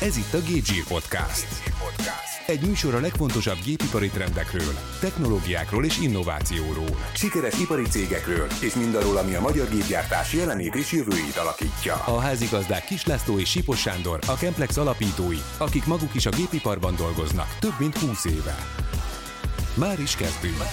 Ez itt a Gépzsír Podcast. Egy műsor a legfontosabb gépipari trendekről, technológiákról és innovációról. Sikeres ipari cégekről és mindarról, ami a magyar gépgyártás jelenét és jövőjét alakítja. A házigazdák Kis László és Sipos Sándor, a Kemplex alapítói, akik maguk is a gépiparban dolgoznak több mint 20 éve. Már is kezdünk.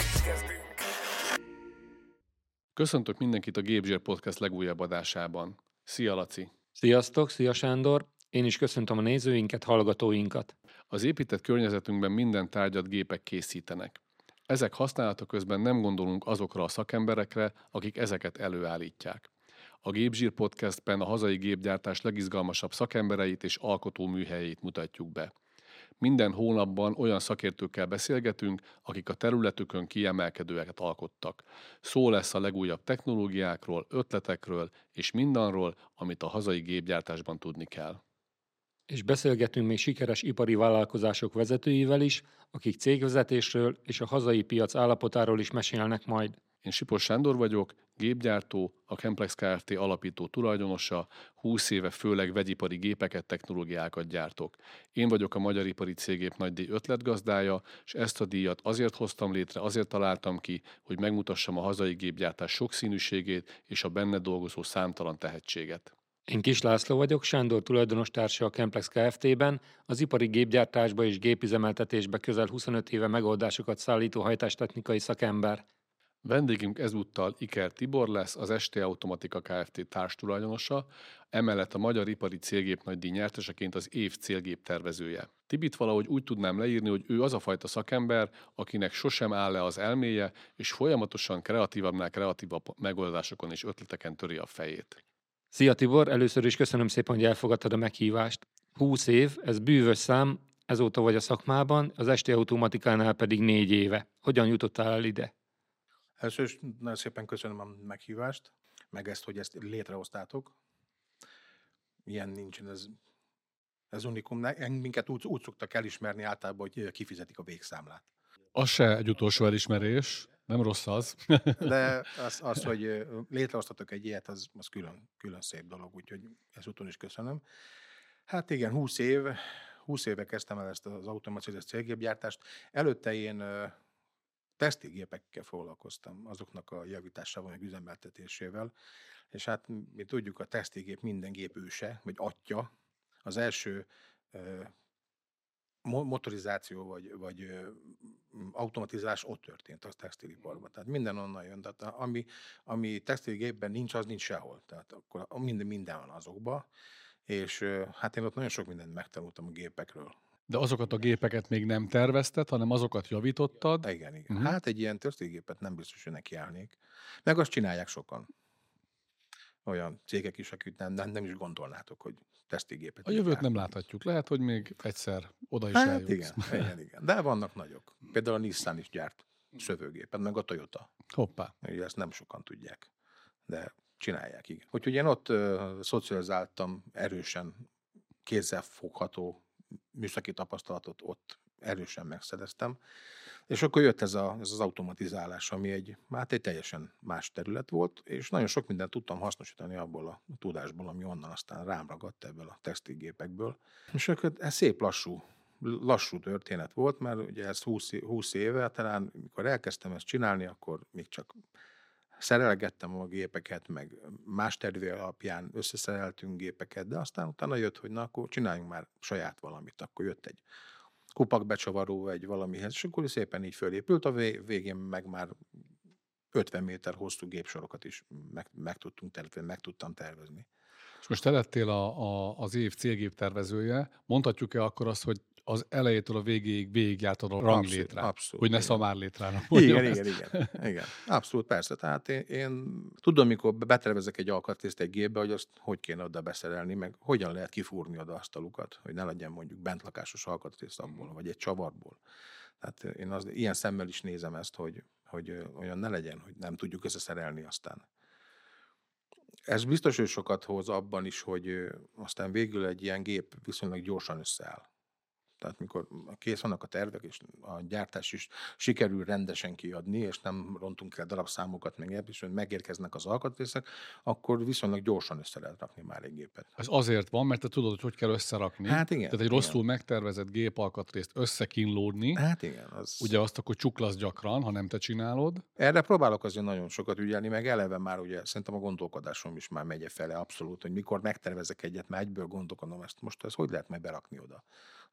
Köszöntök mindenkit a Gépzsér Podcast legújabb adásában. Szia, Laci! Sziasztok, szia Sándor! Én is köszöntöm a nézőinket, hallgatóinkat. Az épített környezetünkben minden tárgyat gépek készítenek. Ezek használata közben nem gondolunk azokra a szakemberekre, akik ezeket előállítják. A Gépzsír Podcastben a hazai gépgyártás legizgalmasabb szakembereit és alkotó műhelyét mutatjuk be. Minden hónapban olyan szakértőkkel beszélgetünk, akik a területükön kiemelkedőeket alkottak. Szó lesz a legújabb technológiákról, ötletekről és mindanról, amit a hazai gépgyártásban tudni kell. És beszélgetünk még sikeres ipari vállalkozások vezetőivel is, akik cégvezetésről és a hazai piac állapotáról is mesélnek majd. Én Sipos Sándor vagyok, gépgyártó, a Kemplex Kft. alapító tulajdonosa, 20 éve főleg vegyipari gépeket, technológiákat gyártok. Én vagyok a Magyar Ipari Cégép nagydíj ötletgazdája, és ezt a díjat azért hoztam létre, azért találtam ki, hogy megmutassam a hazai gépgyártás sokszínűségét és a benne dolgozó számtalan tehetséget. Én Kis László vagyok, Sándor tulajdonos társa a Kemplex Kft-ben, az ipari gépgyártásba és gépüzemeltetésbe közel 25 éve megoldásokat szállító hajtástechnikai szakember. Vendégünk ezúttal Iker Tibor lesz, az ST Automatika Kft. társtulajdonosa, emellett a Magyar Ipari Célgép nagydíj nyerteseként az év célgép tervezője. Tibit valahogy úgy tudnám leírni, hogy ő az a fajta szakember, akinek sosem áll le az elméje, és folyamatosan kreatívabbnál kreatívabb megoldásokon és ötleteken töri a fejét. Szia Tibor, először is köszönöm szépen, hogy elfogadtad a meghívást. 20 év, ez bűvös szám, ezóta vagy a szakmában, az ST Automatikánál pedig négy éve. Hogyan jutottál el ide? Először is nagyon szépen köszönöm a meghívást, meg ezt, hogy ezt létrehoztátok. Ilyen nincsen, ez, ez unikum. Minket úgy, úgy szoktak elismerni általában, hogy kifizetik a végszámlát. Az se egy utolsó elismerés, nem rossz az. De az, az hogy létrehoztatok egy ilyet, az, az külön, külön szép dolog, úgyhogy ezúton is köszönöm. Hát igen, 20 év, 20 éve kezdtem el ezt az automatizációs célgépgyártást. Előtte én tesztigépekkel foglalkoztam, azoknak a javításával, meg üzemeltetésével, és hát mi tudjuk, a tesztigép minden gép őse, vagy atya. Az első motorizáció vagy, vagy automatizás ott történt, az textiliparban. Tehát minden onnan jön. Tehát ami, ami textilgépben nincs, az nincs sehol. Tehát akkor minden, minden van azokba. És hát én ott nagyon sok mindent megtanultam a gépekről. De azokat a gépeket még nem tervezted, hanem azokat javítottad. Igen, igen. Uh-huh. Hát egy ilyen textilgépet nem biztos, hogy nekiállnék. Meg azt csinálják sokan. Olyan cégek is, akik nem, nem, nem is gondolnátok, hogy textilgépet A jövőt nem láthatjuk. Lehet, hogy még egyszer oda is Hát eljutsz. igen, igen, igen. De vannak nagyok. Például a Nissan is gyárt szövőgépet, meg a Toyota. Hoppá. Ugye ezt nem sokan tudják, de csinálják, igen. Úgyhogy én ott ö, szocializáltam erősen, kézzel fogható műszaki tapasztalatot ott erősen megszereztem. És akkor jött ez, a, ez az automatizálás, ami egy, hát egy teljesen más terület volt, és nagyon sok mindent tudtam hasznosítani abból a tudásból, ami onnan aztán rám ragadt ebből a textilgépekből. És akkor ez szép lassú, lassú történet volt, mert ugye ez 20, é- 20 éve, talán mikor elkezdtem ezt csinálni, akkor még csak szerelgettem a gépeket, meg más tervé alapján összeszereltünk gépeket, de aztán utána jött, hogy na akkor csináljunk már saját valamit. Akkor jött egy kupakbecsavaró egy valamihez, és akkor szépen így fölépült, a vé- végén meg már 50 méter hosszú gépsorokat is meg, meg tudtunk tervezni, meg tudtam tervezni. És most te lettél a, a, az év célgép tervezője. Mondhatjuk-e akkor azt, hogy az elejétől a végéig végigjártad a ranglétrát? abszolút, hogy ne igen. szamárlétrának Igen, igen, igen, igen. Abszolút, persze. Tehát én, én tudom, mikor betervezek egy alkatrészt egy gépbe, hogy azt hogy kéne oda beszerelni, meg hogyan lehet kifúrni oda azt a lukat, hogy ne legyen mondjuk bentlakásos alkatrész abból, vagy egy csavarból. Tehát én az, ilyen szemmel is nézem ezt, hogy, hogy olyan ne legyen, hogy nem tudjuk összeszerelni aztán. Ez biztos, hogy sokat hoz abban is, hogy aztán végül egy ilyen gép viszonylag gyorsan összeáll. Tehát mikor kész vannak a tervek, és a gyártás is sikerül rendesen kiadni, és nem rontunk el darabszámokat, meg ebből, és megérkeznek az alkatrészek, akkor viszonylag gyorsan össze lehet rakni már egy gépet. Ez azért van, mert te tudod, hogy hogy kell összerakni. Hát igen. Tehát egy igen. rosszul megtervezett gépalkatrészt összekínlódni, Hát igen. Az... ugye azt akkor csuklasz gyakran, ha nem te csinálod. Erre próbálok azért nagyon sokat ügyelni, meg eleve már ugye szerintem a gondolkodásom is már megy fele abszolút, hogy mikor megtervezek egyet, már egyből gondolkodom ezt, most ez hogy lehet majd berakni oda?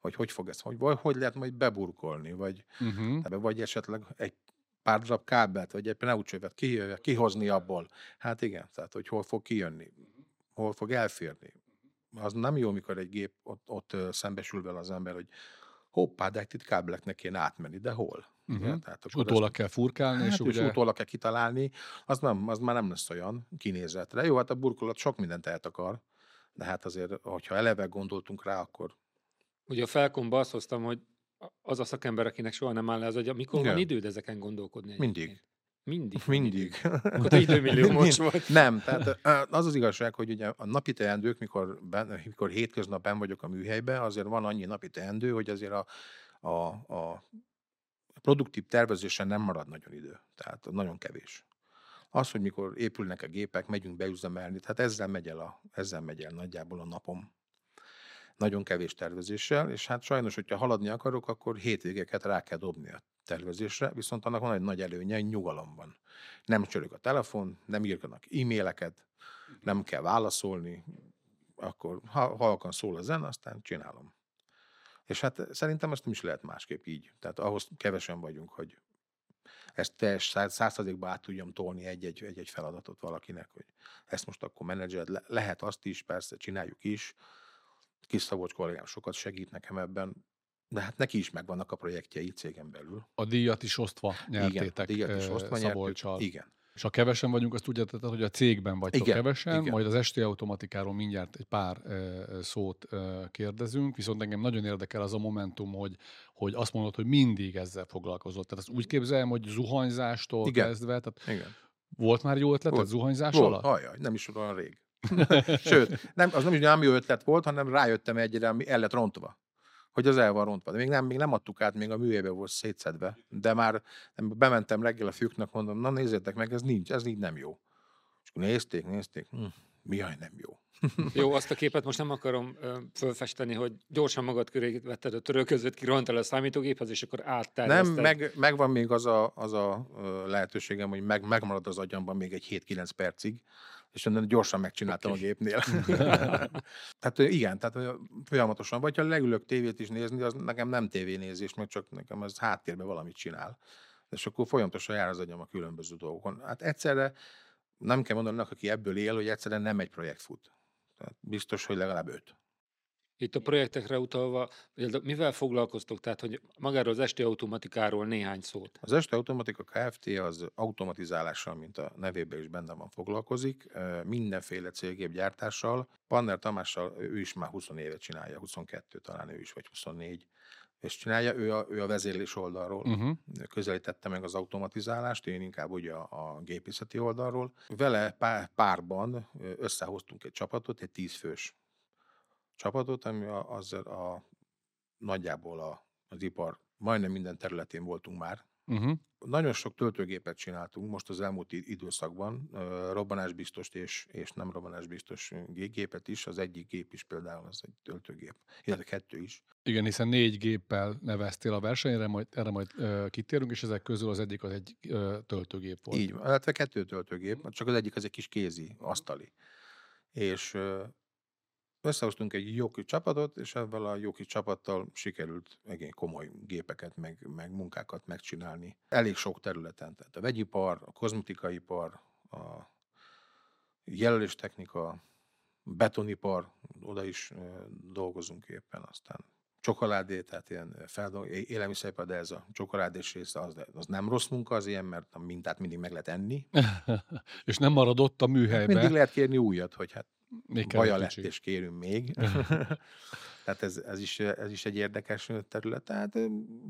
Vagy hogy fog ez, hogy, vagy hogy lehet majd beburkolni, vagy, Uh-huh. vagy esetleg egy pár darab kábelt, vagy egy pneucsövet kihozni abból. Hát igen, tehát hogy hol fog kijönni, hol fog elférni. Az nem jó, mikor egy gép ott, ott szembesül vele az ember, hogy hoppá, de itt kábeleknek kéne átmenni, de hol? Uh-huh. Tehát És ezt- utólag kell furkálni, Hát, és és ugye... utólag kell kitalálni, az, nem, az már nem lesz olyan kinézetre. Jó, hát a burkolat sok mindent eltakar, de hát azért, hogyha eleve gondoltunk rá, akkor Ugye a Felkomba azt hoztam, hogy az a szakember, akinek soha nem áll le az agya, mikor Igen. van időd ezeken gondolkodni? Mindig. egyébként? Mindig. mindig. Akkor te időmilliómos vagy. Nem, tehát az az igazság, hogy ugye a napi teendők, mikor, ben, mikor hétköznap ben vagyok a műhelyben, azért van annyi napi teendő, hogy azért a, a, a produktív tervezésen nem marad nagyon idő. Tehát nagyon kevés. Az, hogy mikor épülnek a gépek, megyünk beüzemelni, tehát ezzel megy el, a, ezzel megy el nagyjából a napom. Nagyon kevés tervezéssel, és hát sajnos, hogyha haladni akarok, akkor hétvégeket rá kell dobni a tervezésre, viszont annak van egy nagy előnye, hogy nyugalom van. Nem csörög a telefon, nem írnak e-maileket, nem kell válaszolni, akkor ha halkan szól a zen, aztán csinálom. És hát szerintem ezt nem is lehet másképp így. Tehát ahhoz kevesen vagyunk, hogy ezt teljes száz- százszerzékba át tudjam tolni egy-egy, egy-egy feladatot valakinek, hogy ezt most akkor menedzsed, le, lehet azt is, persze csináljuk is. Kis Szabolcs kollégám sokat segít nekem ebben, de hát neki is megvannak a projektjei cégen belül. A díjat is osztva nyertétek Igen, díjat is osztva nyertük. Szabolccsal. Igen. És ha kevesen vagyunk, azt tudjátok, hogy a cégben vagytok Igen, kevesen, igen. majd az esti automatikáról mindjárt egy pár ö, szót ö, kérdezünk, viszont engem nagyon érdekel az a momentum, hogy, hogy azt mondod, hogy mindig ezzel foglalkozott. Tehát azt úgy képzeljem, hogy zuhanyzástól Igen. kezdve, tehát Igen. volt már jó ötleted Volt. zuhanyzás Volt, alatt? ajaj, nem is olyan rég. Sőt, nem, az nem is nem jó ötlet volt, hanem rájöttem egyre, ami el lett rontva. Hogy az el van rontva. De még nem, még nem adtuk át, még a műébe volt szétszedve. De már nem, bementem reggel a fiúknak, mondom, na nézzétek meg, ez nincs, ez így nem jó. És akkor nézték, nézték, hm, mi jaj, nem jó. Jó, azt a képet most nem akarom ö, fölfesteni, hogy gyorsan magad köré vetted a törölközőt, kirontál a számítógéphez, és akkor Nem, átterjeszted. meg, megvan még az a, az a lehetőségem, hogy meg, megmarad az agyamban még egy 7-9 percig, és onnan gyorsan megcsináltam a gépnél. tehát igen, tehát folyamatosan, vagy ha leülök tévét is nézni, az nekem nem tévénézés, meg csak nekem az háttérben valamit csinál. És akkor folyamatosan jár az agyam a különböző dolgokon. Hát egyszerre nem kell mondani annak, aki ebből él, hogy egyszerre nem egy projekt fut. Tehát biztos, hogy legalább öt. Itt a projektekre utalva, mivel foglalkoztok? Tehát, hogy magáról az esti automatikáról néhány szót. Az Este Automatika Kft. az automatizálással, mint a nevében is benne van, foglalkozik, mindenféle célgépgyártással. Panner Tamással ő is már 20 évet csinálja, 22 talán ő is, vagy 24 és csinálja, ő a, ő a vezérlés oldalról Uh-huh. közelítette meg az automatizálást, én inkább ugye a, a gépészeti oldalról. Vele pár, párban összehoztunk egy csapatot, egy tízfős csapatot, ami a, az a, nagyjából a, az ipar majdnem minden területén voltunk már. Uh-huh. Nagyon sok töltőgépet csináltunk most az elmúlt időszakban, robbanásbiztos és, és nem robbanásbiztos gé- gépet is. Az egyik gép is például az egy töltőgép, illetve kettő is. Igen, hiszen négy géppel neveztél a versenyre, majd, erre majd ö, kitérünk, és ezek közül az egyik az egy ö, töltőgép volt. Így van, illetve kettő töltőgép, csak az egyik az egy kis kézi, asztali. És ö, összehoztunk egy jó kis csapatot, és ezzel a jó kis csapattal sikerült egész komoly gépeket, meg, meg munkákat megcsinálni. Elég sok területen, tehát a vegyipar, a kozmetikaipar, a jelöléstechnika, betonipar, oda is dolgozunk éppen, aztán csokoládé, tehát ilyen feldolg, élelmiszeripar, de ez a csokoládés része, az, az nem rossz munka az ilyen, mert a mintát mindig meg lehet enni. és nem marad ott a műhelybe. Mindig lehet kérni újat, hogy hát Még baja lett, és kérünk még. Tehát ez, ez, is, ez is egy érdekes terület. Tehát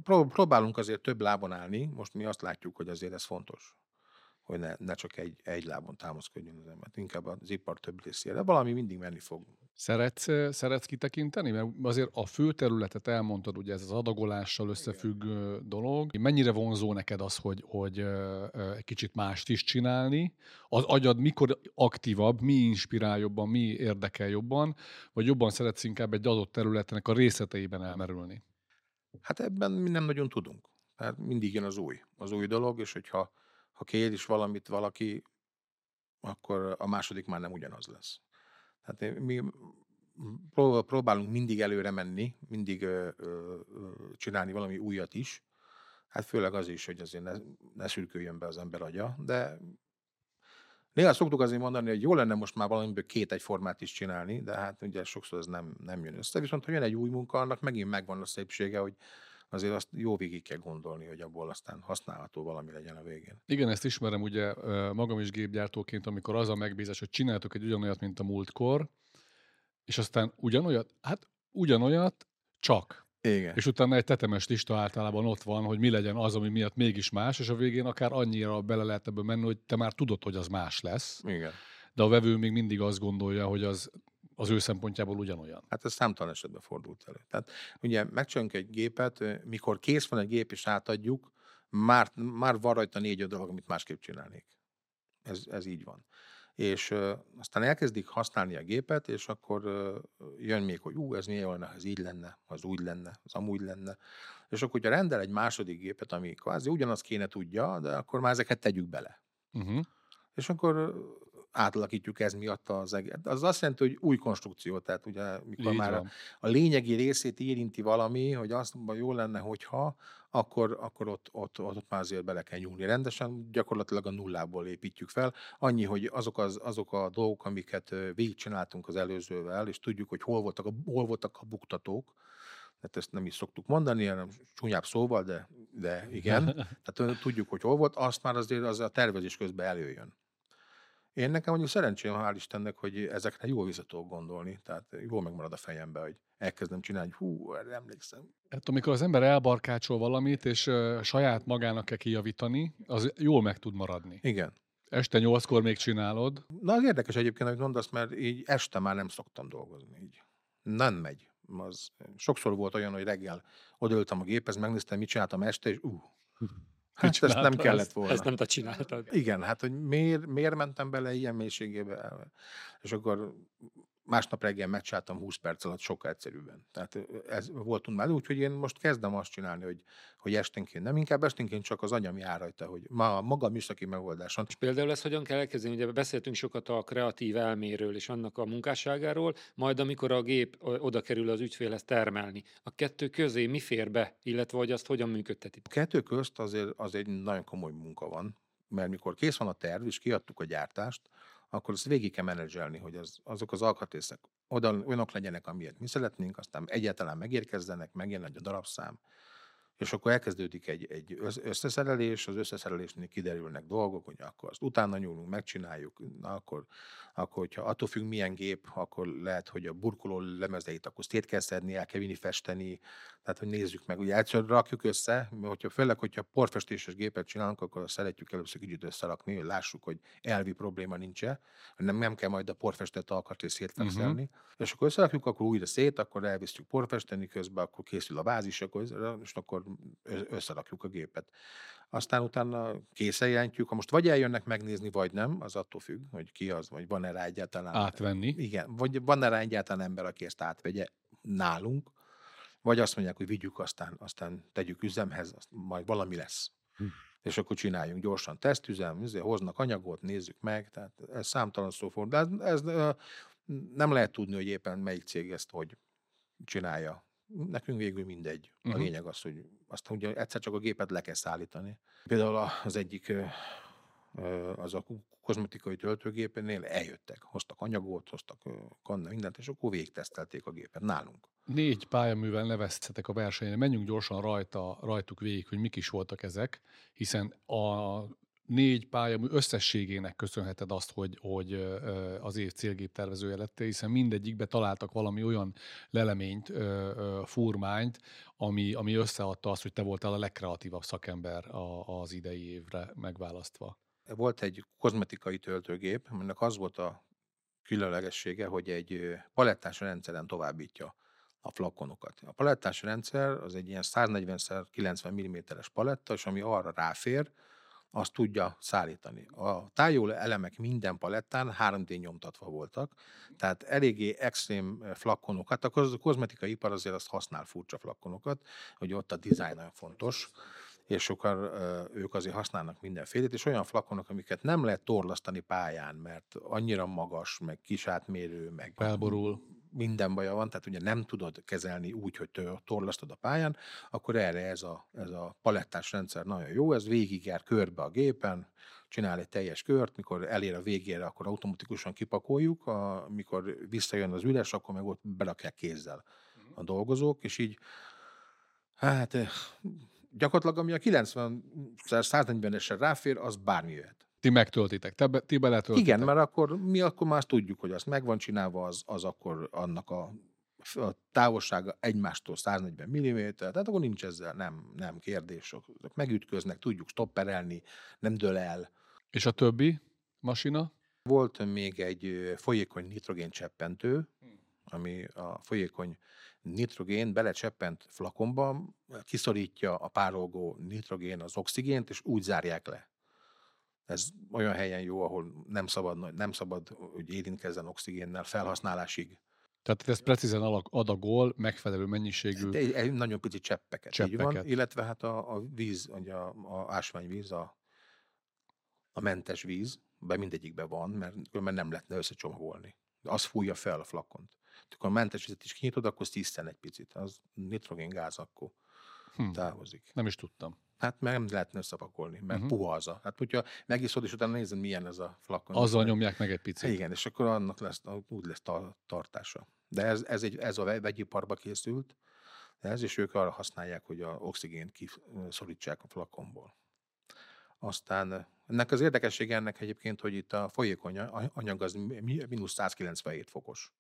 próbálunk azért több lábon állni. Most mi azt látjuk, hogy azért ez fontos hogy ne, ne csak egy, egy lábon támaszkodjon az ember, inkább az ipar több részére. Valami mindig menni fog. Szeretsz, szeretsz kitekinteni? Mert azért a fő területet elmondtad, ugye ez az adagolással összefüggő dolog. Mennyire vonzó neked az, hogy, hogy egy kicsit mást is csinálni? Az agyad mikor aktívabb, mi inspirál jobban, mi érdekel jobban, vagy jobban szeretsz inkább egy adott területnek a részleteiben elmerülni? Hát ebben mi nem nagyon tudunk. Tehát mindig jön az új, az új dolog, és hogyha ha kér is valamit valaki, akkor a második már nem ugyanaz lesz. Tehát mi próbálunk mindig előre menni, mindig ö, ö, csinálni valami újat is. Hát főleg az is, hogy azért ne, ne szürküljön be az ember agya, de néha szoktuk azért mondani, hogy jó lenne most már valamiből két egyformát is csinálni, de hát ugye sokszor ez nem, nem jön össze. Viszont ha jön egy új munka, annak megint megvan a szépsége, hogy azért azt jó végig kell gondolni, hogy abból aztán használható valami legyen a végén. Igen, ezt ismerem ugye magam is gépgyártóként, amikor az a megbízás, hogy csináltok egy ugyanolyat, mint a múltkor, és aztán ugyanolyat, hát ugyanolyat, csak. Igen. És utána egy tetemes lista általában ott van, hogy mi legyen az, ami miatt mégis más, és a végén akár annyira bele lehet ebből menni, hogy te már tudod, hogy az más lesz. Igen. De a vevő még mindig azt gondolja, hogy az az ő szempontjából ugyanolyan. Hát ez számtalan esetben fordult elő. Tehát ugye megcsinálunk egy gépet, mikor kész van egy gép és átadjuk, már, már van rajta négy dolog, amit másképp csinálnék. Ez, ez így van. És uh, aztán elkezdik használni a gépet, és akkor uh, jön még, hogy ú, ez milyen olyan, ez így lenne, az úgy lenne, az amúgy lenne. És akkor, hogyha rendel egy második gépet, ami kvázi ugyanazt kéne tudja, de akkor már ezeket tegyük bele. Uh-huh. És akkor átalakítjuk ez miatt az egész. Az azt jelenti, hogy új konstrukció, tehát ugye mikor Így már a, a lényegi részét érinti valami, hogy azt jó lenne, hogyha, akkor, akkor ott, ott, ott, ott már azért bele kell nyúlni rendesen, gyakorlatilag a nullából építjük fel. Annyi, hogy azok, az, azok a dolgok, amiket végigcsináltunk az előzővel, és tudjuk, hogy hol voltak a, hol voltak a buktatók, tehát ezt nem is szoktuk mondani, hanem csúnyább szóval, de, de igen. Tehát tudjuk, hogy hol volt, azt már azért az a tervezés közben előjön. Én nekem mondjuk szerencsém, hál' Istennek, hogy ezekre jól vissza tudok gondolni, tehát jól megmarad a fejembe, hogy elkezdem csinálni, hogy hú, erre emlékszem. Hát amikor az ember elbarkácsol valamit, és uh, saját magának kell kijavítani, az jól meg tud maradni. Igen. Este nyolckor még csinálod. Na, az érdekes egyébként, hogy mondasz, mert így este már nem szoktam dolgozni. Így. Nem megy. Az, sokszor volt olyan, hogy reggel odaültem a géphez, megnéztem, mit csináltam este, és uh, Hát ezt nem kellett volna. Ezt nem te csináltad. Igen, hát hogy miért, miért mentem bele ilyen mélységébe? És akkor másnap reggel megcsináltam 20 perc alatt sokkal egyszerűbben. Tehát ez voltunk már, úgyhogy én most kezdem azt csinálni, hogy, hogy esténként, nem inkább esténként csak az agyam jár rajta, hogy ma, maga a műszaki megoldáson. És például ezt hogyan kell elkezdeni? Ugye beszéltünk sokat a kreatív elméről és annak a munkásságáról, majd amikor a gép oda kerül az ügyfélhez termelni. A kettő közé mi fér be, illetve hogy azt hogyan működteti? A kettő közt azért az egy nagyon komoly munka van, mert mikor kész van a terv, és kiadtuk a gyártást, akkor azt végig kell menedzselni, hogy az, azok az alkatrészek oda olyanok legyenek, amilyet mi szeretnénk, aztán egyáltalán megérkezzenek, megjelen egy a darabszám, és akkor elkezdődik egy, egy összeszerelés, az összeszerelésnél kiderülnek dolgok, hogy akkor azt utána nyúlunk, megcsináljuk, na akkor, akkor hogyha attól függ milyen gép, akkor lehet, hogy a burkoló lemezeit akkor szét kell szedni, el kell vinni festeni, tehát hogy nézzük meg, ugye egyszerűen rakjuk össze, mert hogyha, főleg, hogyha porfestéses gépet csinálunk, akkor szeretjük először kicsit összerakni, hogy lássuk, hogy elvi probléma nincs -e, nem, nem kell majd a porfestett alkatrészt szétfestelni, uh-huh. és akkor összerakjuk, akkor újra szét, akkor elvisztjük porfesteni közben, akkor készül a bázis, akkor, és akkor összerakjuk a gépet. Aztán utána készen jelentjük, ha most vagy eljönnek megnézni, vagy nem, az attól függ, hogy ki az, vagy van-e rá egyáltalán. Átvenni. Igen, vagy van-e rá egyáltalán ember, aki ezt átvegye nálunk, vagy azt mondják, hogy vigyük, aztán, aztán tegyük üzemhez, majd valami lesz. Hm. És akkor csináljunk gyorsan tesztüzem, hoznak anyagot, nézzük meg, tehát ez számtalan szó. De ez, ez nem lehet tudni, hogy éppen melyik cég ezt hogy csinálja nekünk végül mindegy. Uh-huh. A mhm. lényeg az, hogy azt ugye egyszer csak a gépet le kell szállítani. Például az egyik az a kozmetikai töltőgépenél eljöttek, hoztak anyagot, hoztak kanna, mindent, és akkor végigtesztelték a gépet nálunk. Négy pályaművel neveztetek a versenyen, menjünk gyorsan rajta, rajtuk végig, hogy mik is voltak ezek, hiszen a négy pályamű összességének köszönheted azt, hogy, hogy az év célgép tervezője lettél, hiszen mindegyikbe találtak valami olyan leleményt, furmányt, ami, ami összeadta azt, hogy te voltál a legkreatívabb szakember az idei évre megválasztva. Volt egy kozmetikai töltőgép, aminek az volt a különlegessége, hogy egy palettás rendszeren továbbítja a flakonokat. A palettás rendszer az egy ilyen 140x90 mm-es paletta, és ami arra ráfér, azt tudja szállítani. A tájoló elemek minden palettán 3D nyomtatva voltak, tehát eléggé extrém flakonokat, a kozmetikai ipar azért azt használ furcsa flakonokat, hogy ott a dizájn nagyon fontos, és sokan ők azért használnak mindenfélét, és olyan flakonok, amiket nem lehet torlasztani pályán, mert annyira magas, meg kis átmérő, meg Felborul. Minden baja van, tehát ugye nem tudod kezelni úgy, hogy torlasztod a pályán, akkor erre ez a, ez a palettás rendszer nagyon jó, ez végigjár körbe a gépen, csinál egy teljes kört, mikor elér a végére, akkor automatikusan kipakoljuk, amikor visszajön az üres, akkor meg ott berakják kézzel a dolgozók, és így hát gyakorlatilag ami a 90-140-esre ráfér, az bármi jöhet. Ti megtöltitek, te be, ti beletöltitek. Igen, mert akkor mi akkor már azt tudjuk, hogy azt megvan csinálva, az, az akkor annak a, a távolsága egymástól 140 mm, tehát akkor nincs ezzel nem, nem kérdés. Megütköznek, tudjuk stopperelni, nem dől el. És a többi masina? Volt még egy folyékony nitrogén cseppentő, ami a folyékony nitrogén belecseppent flakonba, kiszorítja a párolgó nitrogén az oxigént, és úgy zárják le. Ez olyan helyen jó, ahol nem szabad, nem szabad hogy érintkezzen oxigénnel felhasználásig. Tehát ez precízen adagol megfelelő mennyiségű hát egy, egy nagyon pici cseppeket, cseppeket. Így van, illetve hát a, a víz, ugye a, a ásványvíz, a, a mentes víz, be mindegyikben van, mert különben nem lehetne összecsomagolni. Az fújja fel a flakont akkor a mentes vizet is kinyitod, akkor tiszten egy picit. Az nitrogéngáz akkor hm. távozik. Nem is tudtam. Hát meg nem lehetne összepakolni, mert uh-huh. puha az a. Hát hogyha megiszod, és utána nézed, milyen ez a flakon. Azzal nyomják meg egy picit. Igen, és akkor annak lesz, úgy lesz tartása. De ez, ez, egy, ez a vegyiparba készült, ez, és ők arra használják, hogy a oxigént kiszorítsák a flakonból. Aztán ennek az érdekessége ennek egyébként, hogy itt a folyékony anyag az mínusz 197 fokos.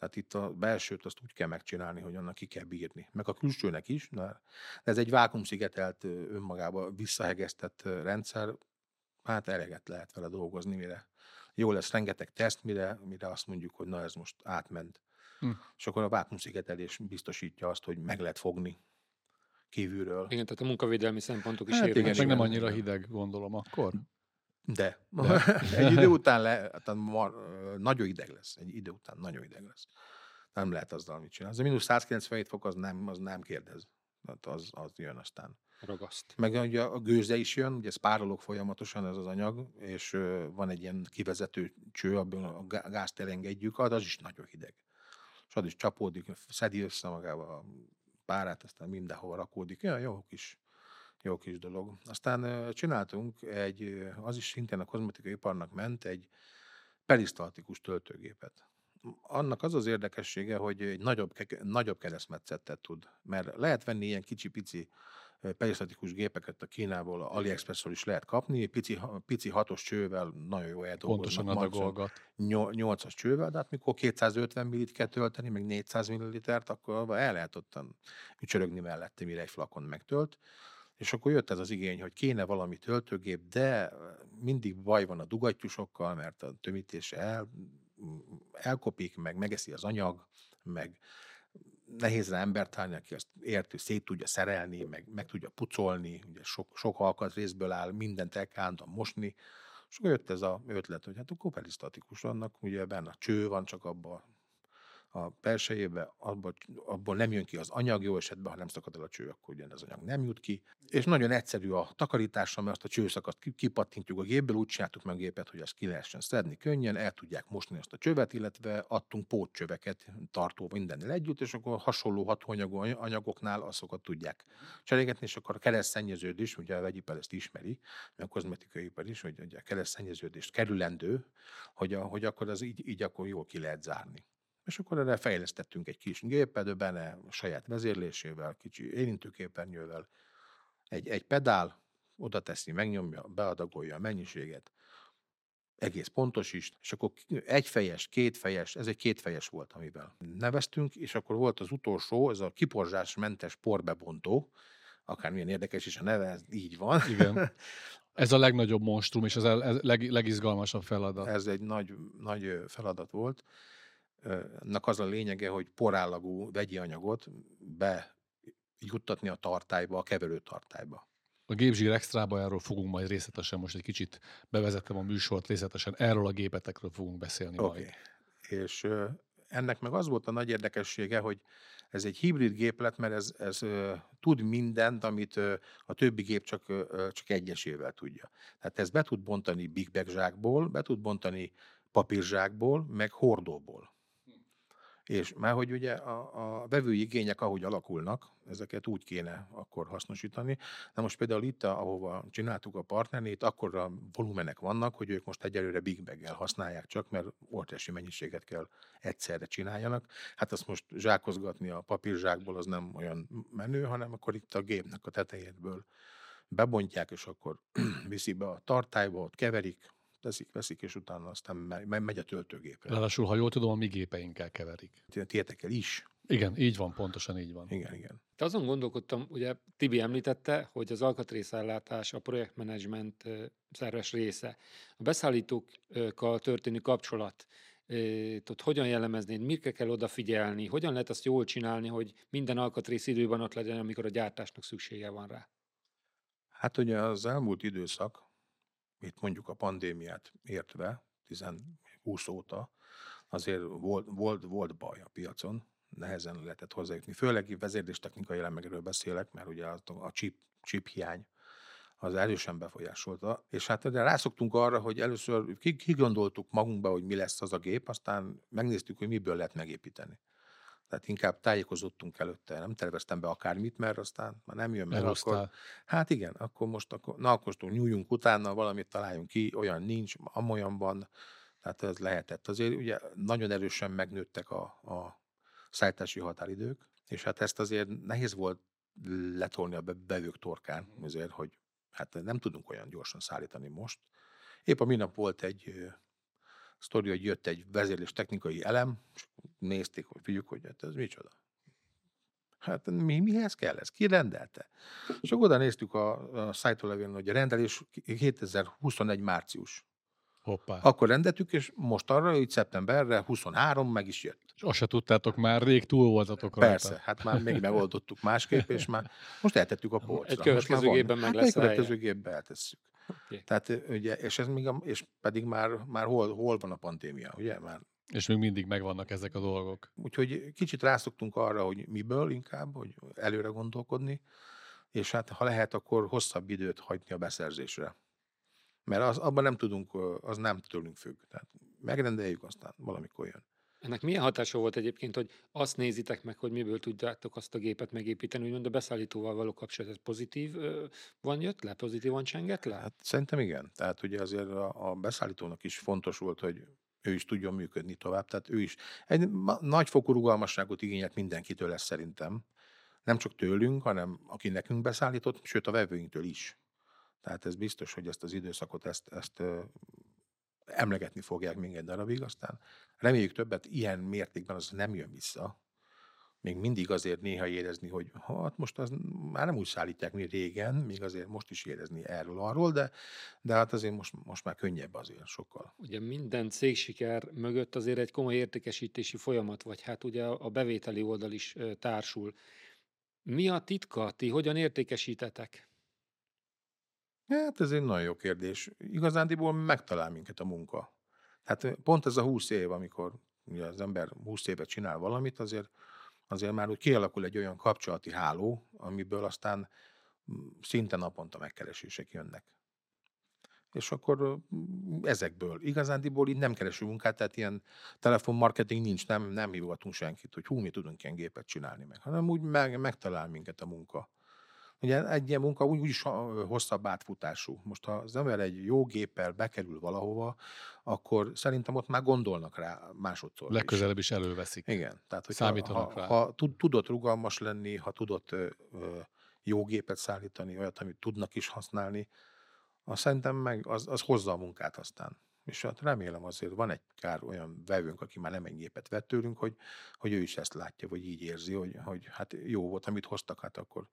Tehát itt a belsőt azt úgy kell megcsinálni, hogy annak ki kell bírni. Meg a külsőnek is, de ez egy vákumszigetelt, önmagába visszahegesztett rendszer, hát eleget lehet vele dolgozni, mire jó lesz rengeteg teszt, mire, mire azt mondjuk, hogy na ez most átment. Hm. És akkor a vákumszigetelés biztosítja azt, hogy meg lehet fogni kívülről. Igen, tehát a munkavédelmi szempontok is hát igen, meg nem annyira hideg, gondolom akkor. De. De. egy idő után le, tehát mar, nagyon ideg lesz. Egy idő után nagyon ideg lesz. Nem lehet azzal mit csinálni. Az a mínusz 197 fok az nem, az nem kérdez. Tehát az, az jön aztán. Ragaszt. Meg ugye a gőze is jön, ugye ez párolog folyamatosan ez az anyag, és van egy ilyen kivezető cső, abból a gázt elengedjük, az is nagyon hideg. És az is csapódik, szedi össze magába a párát, aztán mindenhova rakódik. Ja, jó kis jó kis dolog. Aztán csináltunk egy, az is szintén a kozmetikai iparnak ment, egy perisztaltikus töltőgépet. Annak az az érdekessége, hogy egy nagyobb, nagyobb keresztmetszettet tud. Mert lehet venni ilyen kicsi-pici perisztatikus gépeket a Kínából, AliExpressről is lehet kapni, pici, pici hatos csővel nagyon jó eldolgoznak. Pontosan adagolgat. 8-as csővel, de hát mikor 250 millit kell tölteni, meg 400 millilitert, akkor el lehet ottan ücsörögni mellette, mire egy flakon megtölt. És akkor jött ez az igény, hogy kéne valami töltőgép, de mindig baj van a dugattyusokkal, mert a tömítése el, elkopik, meg megeszi az anyag, meg nehéz rá embert állni, aki azt értő, szét tudja szerelni, meg, meg tudja pucolni, ugye sok, sok alkatrészből áll, mindent el kell mosni. És akkor jött ez a ötlet, hogy hát akkor perisztatikus vannak, ugye benne a cső van csak abban a persejébe, abból, abból nem jön ki az anyag jó esetben, ha nem szakad el a cső, akkor ugyan az anyag nem jut ki. És nagyon egyszerű a takarítása, mert azt a csőszakaszt kipattintjuk a gépből, úgy csináltuk meg a gépet, hogy azt ki lehessen szedni könnyen, el tudják mosni azt a csövet, illetve adtunk pótcsöveket tartó mindennel együtt, és akkor hasonló hatóanyagú anyagoknál azokat tudják cserégetni, és akkor a keresztszennyeződés, ugye a vegyipar ezt ismeri, meg a kozmetikai ipar is, hogy a keresztszennyeződést kerülendő, hogy, a, hogy akkor az így, így akkor jól ki lehet zárni. És akkor erre fejlesztettünk egy kis gépet, benne saját vezérlésével, kicsi érintőképernyővel, egy, egy pedál, oda teszi, megnyomja, beadagolja a mennyiséget, egész pontos is, és akkor egyfejes, kétfejes, ez egy kétfejes volt, amivel neveztünk, és akkor volt az utolsó, ez a kiporzsásmentes porbebontó, akármilyen érdekes is a neve, ez így van. Igen. Ez a legnagyobb monstrum, és ez a leg, legizgalmasabb feladat. Ez egy nagy, nagy feladat volt. Ennek az a lényege, hogy porállagú vegyi anyagot bejuttatni a tartályba, a keverőtartályba. A gépzsír extrába erről fogunk majd részletesen, most egy kicsit bevezettem a műsort részletesen, erről a gépetekről fogunk beszélni okay. majd. És ennek meg az volt a nagy érdekessége, hogy ez egy hibrid gép lett, mert ez, ez ö, tud mindent, amit ö, a többi gép csak, ö, csak egyesével tudja. Tehát ez be tud bontani big bag zsákból, be tud bontani papírzsákból, meg hordóból. És már hogy ugye a, a vevői igények, ahogy alakulnak, ezeket úgy kéne akkor hasznosítani. Na most például itt, ahova csináltuk a partnerét, akkor a volumenek vannak, hogy ők most egyelőre big bag használják csak, mert óriási mennyiséget kell egyszerre csináljanak. Hát azt most zsákozgatni a papírzsákból az nem olyan menő, hanem akkor itt a gépnek a tetejétből bebontják, és akkor viszik be a tartályba, ott keverik, teszik, veszik, és utána aztán megy a töltőgépre. Ráadásul, ha jól tudom, a mi gépeinkkel keverik. Tietekkel is. Igen, így van, pontosan így van. Igen, igen. Te azon gondolkodtam, ugye Tibi említette, hogy az alkatrészellátás a projektmenedzsment szerves része. A beszállítókkal történő kapcsolat, ott hogyan jellemeznéd, mire kell odafigyelni, hogyan lehet azt jól csinálni, hogy minden alkatrész időben ott legyen, amikor a gyártásnak szüksége van rá? Hát ugye az elmúlt időszak, itt mondjuk a pandémiát értve, 10-20 óta, azért volt, volt, volt baj a piacon, nehezen lehetett hozzájutni. Főleg vezérléstechnikai elemekről beszélek, mert ugye a, a chip, chip hiány az erősen befolyásolta, és hát de rászoktunk arra, hogy először kigondoltuk magunkba, hogy mi lesz az a gép, aztán megnéztük, hogy miből lehet megépíteni. Tehát inkább tájékozottunk előtte, nem terveztem be akármit, mert aztán már nem jön meg, akkor... Hát igen, akkor most, akkor, na akkor most nyújjunk utána, valamit találjunk ki, olyan nincs, amolyan van, tehát ez lehetett. Azért ugye nagyon erősen megnőttek a, a szállítási határidők, és hát ezt azért nehéz volt letolni a bevők torkán, azért, hogy hát nem tudunk olyan gyorsan szállítani most. Épp a minap volt egy sztori, hogy jött egy vezérlés technikai elem, és nézték, hogy figyük, hogy hát ez micsoda. Hát mi, mihez kell ez? Ki rendelte? És akkor oda néztük a, a szájtólevéln, hogy a rendelés 2021 március. Hoppá. Akkor rendeltük, és most arra, hogy szeptemberre 23 meg is jött. És azt se tudtátok már, rég túl voltatok rajta. Persze, hát már még megoldottuk másképp, és már most eltettük a polcra. Egy következő gépben meg lesz Egy következő gépben eltesszük. Okay. Tehát ugye, és, ez még a, és pedig már, már hol, hol van a pandémia, ugye? Már és még mindig megvannak ezek a dolgok. Úgyhogy kicsit rászoktunk arra, hogy miből inkább, hogy előre gondolkodni, és hát ha lehet, akkor hosszabb időt hagyni a beszerzésre. Mert az, abban nem tudunk, az nem tőlünk függ. Tehát megrendeljük, aztán valamikor jön. Ennek milyen hatása volt egyébként, hogy azt nézitek meg, hogy miből tudjátok azt a gépet megépíteni, úgymond a beszállítóval való kapcsolat, ez pozitív van jött le, pozitívan csengett le? Hát szerintem igen. Tehát ugye azért a, a beszállítónak is fontos volt, hogy ő is tudjon működni tovább. Tehát ő is egy nagyfokú rugalmasságot igényelt mindenkitől lesz szerintem. Nem csak tőlünk, hanem aki nekünk beszállított, sőt a vevőinktől is. Tehát ez biztos, hogy ezt az időszakot, ezt, ezt emlegetni fogják még egy darabig, aztán reméljük többet ilyen mértékben az nem jön vissza. Még mindig azért néha érezni, hogy hát most az már nem úgy szállítják, mint régen, még azért most is érezni erről, arról, de, de hát azért most, most már könnyebb azért sokkal. Ugye minden cégsiker mögött azért egy komoly értékesítési folyamat, vagy hát ugye a bevételi oldal is társul. Mi a titka? Ti hogyan értékesítetek? Hát ez egy nagyon jó kérdés. Igazándiból megtalál minket a munka. Hát pont ez a 20 év, amikor ugye az ember 20 évet csinál valamit, azért, azért már úgy kialakul egy olyan kapcsolati háló, amiből aztán mm, szinte naponta megkeresések jönnek. És akkor ezekből, igazándiból így nem keresünk munkát, tehát ilyen telefonmarketing nincs, nem, nem hívogatunk senkit, hogy hú, mi tudunk ilyen gépet csinálni meg, hanem úgy meg, megtalál minket a munka. Ugye egy ilyen munka úgy, is hosszabb átfutású. Most ha az ember egy jó géppel bekerül valahova, akkor szerintem ott már gondolnak rá másodszor. Legközelebb is, is előveszik. Igen. Tehát, hogy Számítanak ha, rá. ha, ha tudott rugalmas lenni, ha tudott ö, ö, jó gépet szállítani, olyat, amit tudnak is használni, azt szerintem meg az, az hozza a munkát aztán. És hát remélem azért van egy kár olyan vevőnk, aki már nem egy gépet vett tőlünk, hogy, hogy ő is ezt látja, vagy így érzi, hogy, hogy hát jó volt, amit hoztak, hát akkor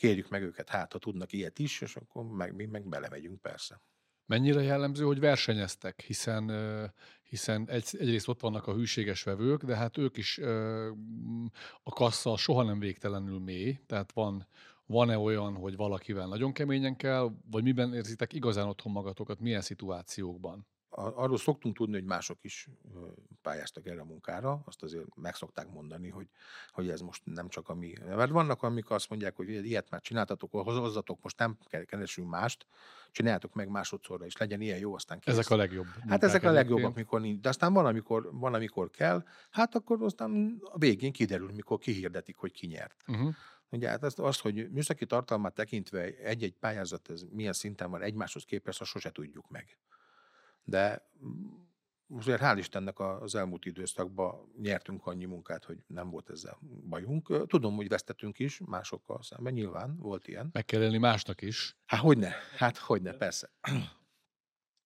kérjük meg őket, hát ha tudnak ilyet is, és akkor meg, mi meg belemegyünk persze. Mennyire jellemző, hogy versenyeztek, hiszen, hiszen egy, egyrészt ott vannak a hűséges vevők, de hát ők is ö, m, a kassa soha nem végtelenül mély, tehát van, van-e olyan, hogy valakivel nagyon keményen kell, vagy miben érzitek igazán otthon magatokat, milyen szituációkban? Arról szoktunk tudni, hogy mások is pályáztak erre a munkára, azt azért meg szokták mondani, hogy, hogy ez most nem csak a mi. Mert vannak, amik azt mondják, hogy ilyet már csináltatok, hoz- hozzatok, most nem kell- keresünk mást, csináljátok meg másodszorra is, legyen ilyen jó, aztán kész. Ezek a legjobb. Hát ezek a legjobbak, mikor nincs. De aztán van amikor, van, amikor kell, hát akkor aztán a végén kiderül, mikor kihirdetik, hogy ki nyert. Uh-huh. Ugye hát azt, azt, hogy műszaki tartalmát tekintve egy-egy pályázat ez milyen szinten van egymáshoz képest, azt sose tudjuk meg. De mm, azért hál' Istennek az elmúlt időszakban nyertünk annyi munkát, hogy nem volt ezzel bajunk. Tudom, hogy vesztettünk is másokkal szemben, nyilván volt ilyen. Meg kell élni másnak is. Hát hogyne, hát hogyne, persze.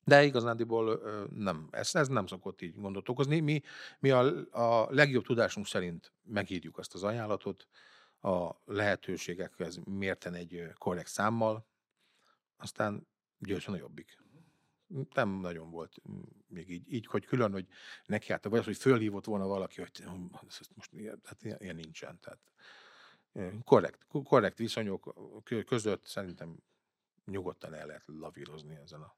De igazándiból nem, ez, ez nem szokott így gondot okozni. Mi, mi a, a legjobb tudásunk szerint megírjuk azt az ajánlatot, a lehetőségekhez mérten egy korrekt számmal, aztán győzön a jobbik. Nem nagyon volt még így, így hogy külön, hogy neki hát, vagy az, hogy fölhívott volna valaki, hogy "Hm, most ilyen, hát ilyen, ilyen nincsen. Tehát korrekt, korrekt viszonyok kö- között szerintem nyugodtan el lehet lavírozni ezen a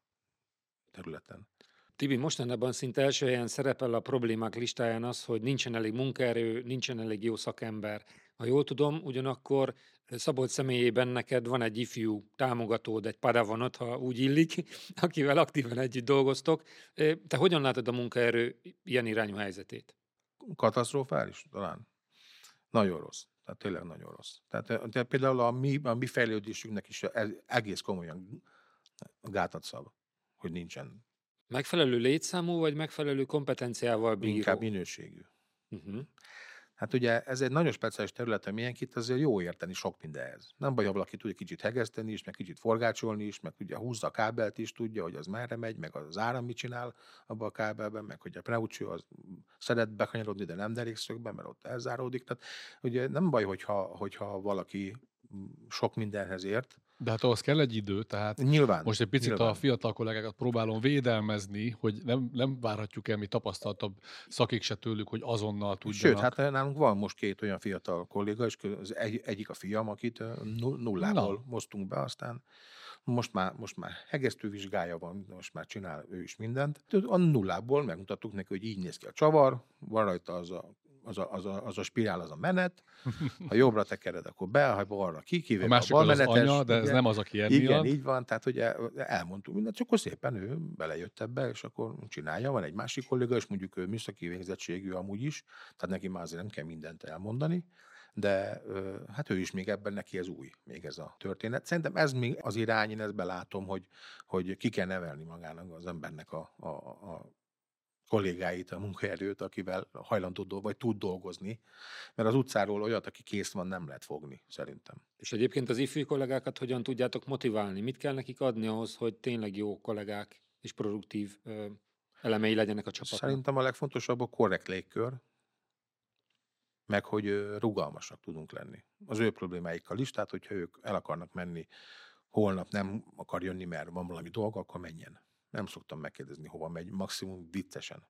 területen. Tibi, mostanában szinte első helyen szerepel a problémák listáján az, hogy nincsen elég munkaerő, nincsen elég jó szakember. Ha jól tudom, ugyanakkor Szabolcs személyében neked van egy ifjú támogatód, egy padavanod, ha úgy illik, akivel aktívan együtt dolgoztok. Te hogyan látod a munkaerő ilyen irányú helyzetét? Katasztrofális talán. Nagyon rossz. Tehát tényleg nagyon rossz. Tehát, tehát például a mi, a mi fejlődésünknek is ez egész komolyan gátat szab, hogy nincsen Megfelelő létszámú, vagy megfelelő kompetenciával bíró? inkább minőségű. Uh-huh. Hát ugye ez egy nagyon speciális terület, amilyen itt azért jó érteni sok mindenhez. Nem baj, ha valaki tudja kicsit hegeszteni is, meg kicsit forgácsolni is, meg ugye húzza a kábelt is, tudja, hogy az merre megy, meg az áram mit csinál abba a kábelben, meg hogy a pneucső az szeret bekanyarodni, de nem derékszögben, mert ott elzáródik. Tehát ugye nem baj, hogyha, hogyha valaki sok mindenhez ért. De hát ahhoz kell egy idő, tehát Nyilván. most egy picit nyilván. a fiatal kollégákat próbálom védelmezni, hogy nem, nem várhatjuk el mi tapasztaltabb szakik se tőlük, hogy azonnal tudjanak. Sőt, hát nálunk van most két olyan fiatal kolléga, és az egy, egyik a fiam, akit nu- nullából Na. moztunk be, aztán most már, most már hegesztővizsgája van, most már csinál ő is mindent. A nullából megmutattuk neki, hogy így néz ki a csavar, van rajta az a, az a, az a, az a spirál, az a menet, ha jobbra tekered, akkor be, ha balra ki, a kivéve a, másik az az balmenetes. anya, de ez ugye. nem az, aki enni Igen, így van, tehát ugye elmondtuk mindent, csak akkor szépen ő belejött ebbe, és akkor csinálja. Van egy másik kolléga, és mondjuk ő műszaki végzettségű amúgy is, tehát neki már azért nem kell mindent elmondani, de hát ő is még ebben neki ez új, még ez a történet. Szerintem ez még az irány, én ezt belátom, hogy, hogy ki kell nevelni magának az embernek a, a, a kollégáit, a munkaerőt, akivel hajlandó vagy tud dolgozni, mert az utcáról olyat, aki kész van, nem lehet fogni, szerintem. És egyébként az ifjú kollégákat hogyan tudjátok motiválni? Mit kell nekik adni ahhoz, hogy tényleg jó kollégák és produktív ö, elemei legyenek a csapatnak? Szerintem a legfontosabb a korrekt légkör, meg hogy rugalmasak tudunk lenni. Az ő problémáikkal is, tehát hogyha ők el akarnak menni, holnap nem akar jönni, mert van valami dolga, akkor menjen. Nem szoktam megkérdezni, hova megy, maximum viccesen.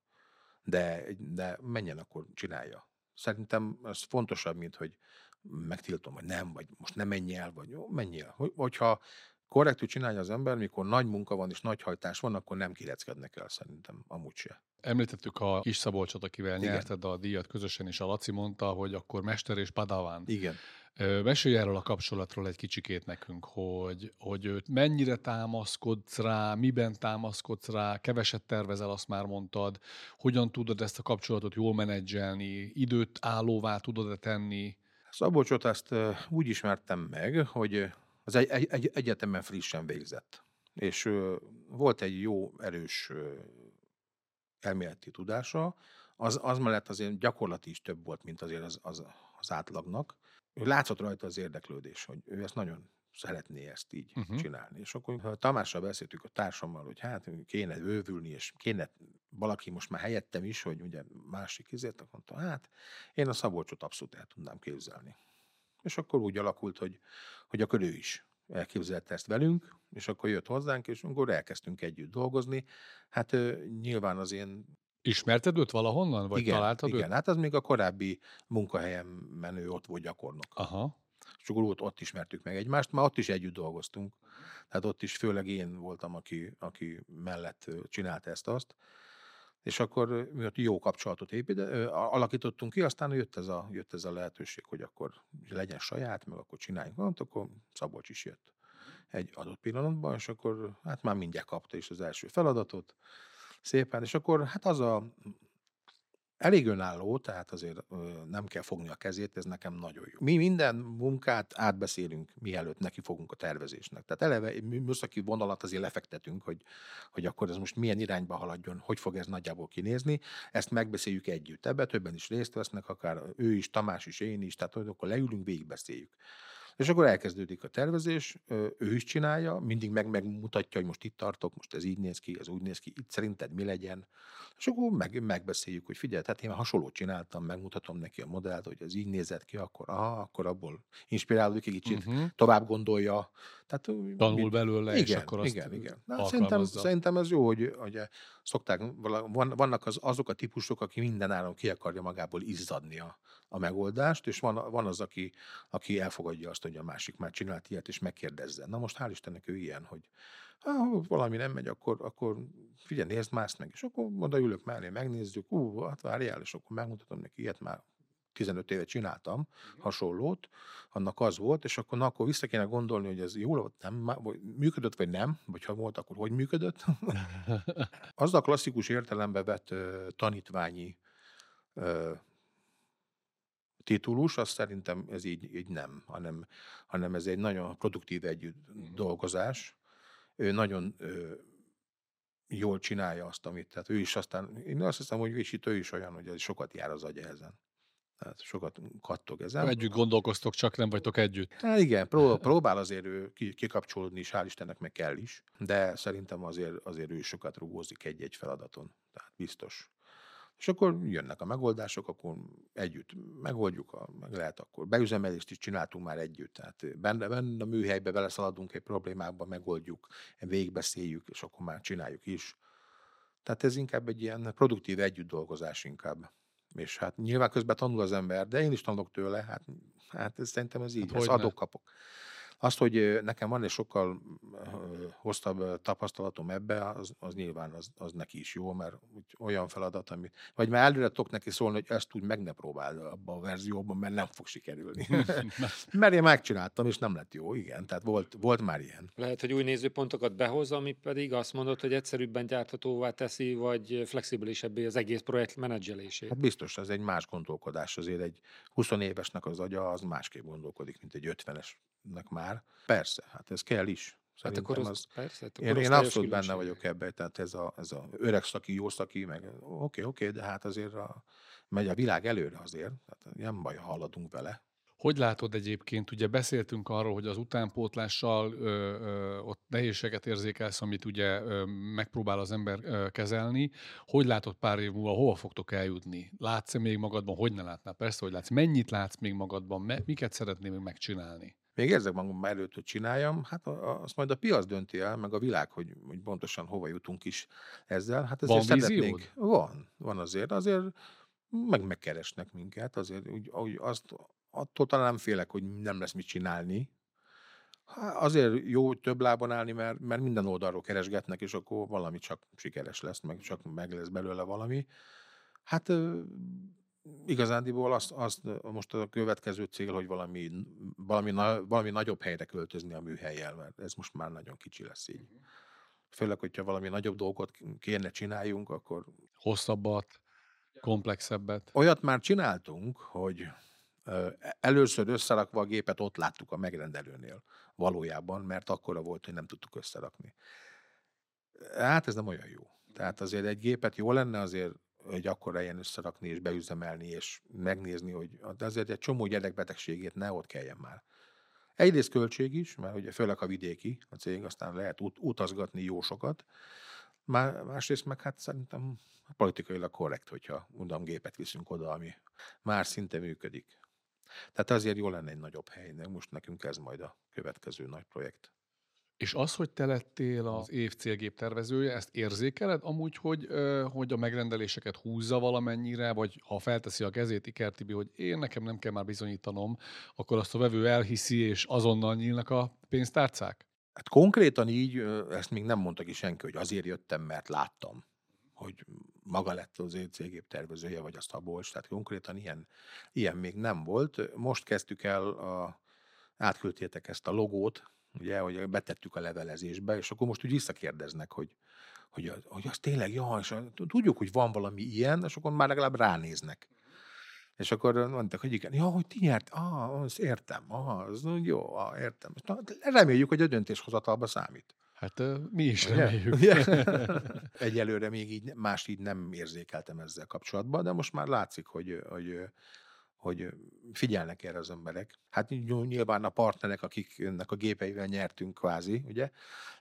De, de menjen, akkor csinálja. Szerintem ez fontosabb, mint hogy megtiltom, vagy nem, vagy most nem menj el, vagy jó, menjél. Hogy- Hogyha korrektül csinálja az ember, mikor nagy munka van és nagy hajtás van, akkor nem kireckednek el szerintem, amúgy se. Említettük a kis Szabolcsot, akivel Igen. nyerted a díjat közösen, és a Laci mondta, hogy akkor mester és padaván. Igen. Mesélj erről a kapcsolatról egy kicsikét nekünk, hogy, hogy mennyire támaszkodsz rá, miben támaszkodsz rá, keveset tervezel, azt már mondtad, hogyan tudod ezt a kapcsolatot jól menedzselni, időt állóvá tudod-e tenni? Szabolcsot ezt ö, úgy ismertem meg, hogy az egy, egy, egy egyetemen frissen végzett. És volt egy jó, erős elméleti tudása, az, az mellett azért gyakorlati is több volt, mint azért az, az, az átlagnak. Ő látszott rajta az érdeklődés, hogy ő ezt nagyon szeretné ezt így uh-huh. csinálni. És akkor ha Tamással beszéltük a társammal, hogy hát kéne ővülni, és kéne valaki most már helyettem is, hogy ugye másik izért, akkor mondta, hát én a Szabolcsot abszolút el tudnám képzelni. És akkor úgy alakult, hogy, hogy akkor ő is elképzelte ezt velünk, és akkor jött hozzánk, és akkor elkezdtünk együtt dolgozni. Hát nyilván az én Ismerted őt valahonnan, vagy igen, találtad igen, őt? hát az még a korábbi munkahelyem menő ott volt gyakornok. Aha. És akkor ott, ott ismertük meg egymást, már ott is együtt dolgoztunk. Tehát ott is főleg én voltam, aki, aki mellett csinálta ezt-azt. És akkor mi ott jó kapcsolatot épít, alakítottunk ki, aztán jött ez, a, jött ez a lehetőség, hogy akkor legyen saját, meg akkor csináljunk valamit, akkor Szabolcs is jött egy adott pillanatban, és akkor hát már mindjárt kapta is az első feladatot, szépen, és akkor hát az a elég önálló, tehát azért nem kell fogni a kezét, ez nekem nagyon jó. Mi minden munkát átbeszélünk, mielőtt neki fogunk a tervezésnek. Tehát eleve egy mű- műszaki vonalat azért lefektetünk, hogy, hogy akkor ez most milyen irányba haladjon, hogy fog ez nagyjából kinézni. Ezt megbeszéljük együtt. Ebbe többen is részt vesznek, akár ő is, Tamás is, én is, tehát akkor leülünk, végigbeszéljük. És akkor elkezdődik a tervezés, ő is csinálja, mindig meg megmutatja, hogy most itt tartok, most ez így néz ki, ez úgy néz ki, itt szerinted mi legyen. És akkor meg, megbeszéljük, hogy figyelj, hát én hasonlót csináltam, megmutatom neki a modellt, hogy ez így nézett ki, akkor, aha, akkor abból inspirálódik egy kicsit, Uh-huh. tovább gondolja. Tehát, Tanul mi- belőle, igen, és akkor azt igen, igen. Na, szerintem, szerintem ez jó, hogy, hogy szokták, vannak az, azok a típusok, aki minden áron ki akarja magából izzadni a, a megoldást, és van, van az, aki, aki elfogadja azt, hogy a másik már csinált ilyet, és megkérdezze. Na most hál' Istennek ő ilyen, hogy ha valami nem megy, akkor, akkor figyelj, nézd ezt meg, és akkor oda ülök mellé, megnézzük, ú, hát várjál, és akkor megmutatom neki, ilyet már 15 éve csináltam, hasonlót, annak az volt, és akkor, na, akkor vissza kéne gondolni, hogy ez jól volt, nem, vagy működött, vagy nem, vagy ha volt, akkor hogy működött. az a klasszikus értelembe vett tanítványi titulus, az szerintem ez így, így nem, hanem, hanem ez egy nagyon produktív együtt dolgozás. Ő nagyon ö, jól csinálja azt, amit, tehát ő is aztán, én azt hiszem, hogy Vicsit ő is olyan, hogy ez sokat jár az agya ezen. Tehát sokat kattog ezen. Együtt gondolkoztok, csak nem vagytok együtt. Hát igen, pró- próbál azért ő ki- kikapcsolódni, és hál' Istennek meg kell is, de szerintem azért, azért ő sokat rugózik egy-egy feladaton, tehát biztos. És akkor jönnek a megoldások, akkor együtt megoldjuk, a, meg lehet akkor beüzemelést is csináltunk már együtt, tehát benne, benne a műhelybe beleszaladunk egy problémába, megoldjuk, végigbeszéljük, és akkor már csináljuk is. Tehát ez inkább egy ilyen produktív együtt dolgozás inkább. És hát nyilván közben tanul az ember, de én is tanulok tőle, hát, hát ez, szerintem ez így, hát ez hogyne. adok-kapok. Azt, hogy nekem van egy sokkal hosszabb tapasztalatom ebbe, az, az nyilván az, az neki is jó, mert úgy olyan feladat, amit, vagy már előre tudok neki szólni, hogy ezt úgy meg ne próbáld abba a verzióban, mert nem fog sikerülni. mert én megcsináltam, és nem lett jó, igen, tehát volt, volt már ilyen. Lehet, hogy új nézőpontokat behoz, ami pedig azt mondod, hogy egyszerűbben gyárthatóvá teszi, vagy flexibilisebbé az egész projekt menedzselését. Hát biztos, ez egy más gondolkodás. Azért egy 20 évesnek az agya az másképp gondolkodik, mint egy 50-esnek már. Persze, hát ez kell is. Hát Szerintem akkor az, az, persze, hát én, akkor én osztályos abszolút benne vagyok ebben, tehát ez a, ez a öreg szaki, jó szaki, meg oké, oké, de hát azért a, megy a világ előre azért, tehát nem baj, ha haladunk vele. Hogy látod egyébként, ugye beszéltünk arról, hogy az utánpótlással ö, ö, ott nehézséget érzékelsz, amit ugye ö, megpróbál az ember ö, kezelni. Hogy látod pár év múlva, hova fogtok eljutni? Látsz-e még magadban, hogy ne látnál? Persze, hogy látsz. Mennyit látsz még magadban? Me- miket szeretnél még megcsinálni? Még érzek magam előtt, hogy csináljam, hát azt majd a piac dönti el, meg a világ, hogy, hogy pontosan hova jutunk is ezzel. Hát Van ezért víziód? szeretnék. Van, van azért. Azért meg megkeresnek minket, azért úgy, úgy azt, attól talán nem félek, hogy nem lesz mit csinálni. Hát azért jó hogy több lábon állni, mert, mert minden oldalról keresgetnek, és akkor valami csak sikeres lesz, meg csak meg lesz belőle valami. Hát igazándiból azt, azt most a következő cél, hogy valami, valami, na- valami nagyobb helyre költözni a műhelyjel, mert ez most már nagyon kicsi lesz így. Főleg, hogyha valami nagyobb dolgot kéne csináljunk, akkor Hosszabbat, komplexebbet? olyat már csináltunk, hogy ö, először összerakva a gépet ott láttuk a megrendelőnél valójában, mert akkora volt, hogy nem tudtuk összerakni. Hát ez nem olyan jó. Tehát azért egy gépet jó lenne azért hogy akkora ilyen összerakni és beüzemelni, és megnézni, hogy azért egy csomó gyerekbetegségét ne ott kelljen már. Egyrészt költség is, mert ugye főleg a vidéki a cég, aztán lehet ut- utazgatni jó sokat. Má- másrészt meg hát szerintem politikailag korrekt, hogyha undam gépet viszünk oda, ami már szinte működik. Tehát azért jó lenne egy nagyobb hely, de most nekünk ez majd a következő nagy projekt. És az, hogy te lettél az év célgép tervezője, ezt érzékeled amúgy, hogy, hogy a megrendeléseket húzza valamennyire, vagy ha felteszi a kezét Iker Tibi, hogy én nekem nem kell már bizonyítanom, akkor azt a vevő elhiszi, és azonnal nyílnak a pénztárcák? Hát konkrétan így, ezt még nem mondta ki senki, hogy azért jöttem, mert láttam, hogy maga lett az cégép tervezője, vagy azt a Bols, tehát konkrétan ilyen, ilyen még nem volt. Most kezdtük el, a, átküldtétek ezt a logót, ugye, hogy betettük a levelezésbe, és akkor most úgy visszakérdeznek, hogy, hogy, az, hogy az tényleg, ja, és tudjuk, hogy van valami ilyen, és akkor már legalább ránéznek. És akkor mondták, hogy igen, ja, hogy ti nyert, ah, azt értem, ah, az jó, ah, értem. Na, reméljük, hogy a döntéshozatalba számít. Hát mi is reméljük. Ugye? Egyelőre még így, más így nem érzékeltem ezzel kapcsolatban, de most már látszik, hogy, hogy hogy figyelnek erre az emberek. Hát nyilván a partnerek, akiknek a gépeivel nyertünk kvázi, ugye,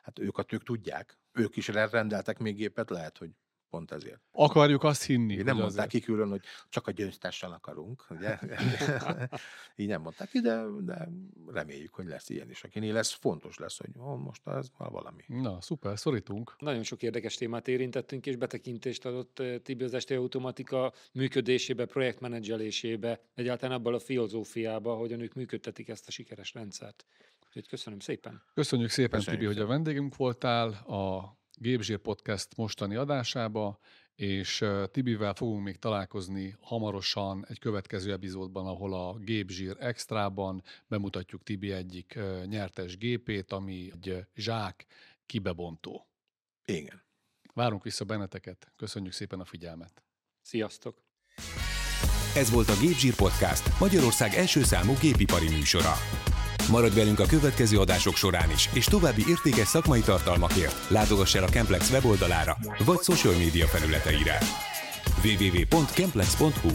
hát ők, ők tudják. Ők is rendeltek még gépet, lehet, hogy pont ezért. Akarjuk azt hinni. Nem mondták azért. ki külön, hogy csak a győztessel akarunk, ugye? Így nem mondták ki, de, de reméljük, hogy lesz ilyen is. Akinél lesz, fontos lesz, hogy oh, most ez már valami. Na, szuper, szorítunk. Nagyon sok érdekes témát érintettünk, és betekintést adott eh, Tibi az esti automatika működésébe, projektmenedzselésébe, egyáltalán abban a filozófiába, hogyan ők működtetik ezt a sikeres rendszert. Úgyhogy köszönöm szépen. Köszönjük szépen, Köszönjük Tibi, szépen. hogy a vendégünk voltál. A Gépzsír Podcast mostani adásába, és Tibivel fogunk még találkozni hamarosan egy következő epizódban, ahol a Gépzsír Extrában bemutatjuk Tibi egyik nyertes gépét, ami egy zsák kibebontó. Igen. Várunk vissza benneteket, köszönjük szépen a figyelmet. Sziasztok! Ez volt a Gépzsír Podcast, Magyarország első számú gépipari műsora. Maradj velünk a következő adások során is, és további értékes szakmai tartalmakért látogass el a Kemplex weboldalára vagy social média felületeire. www.kemplex.hu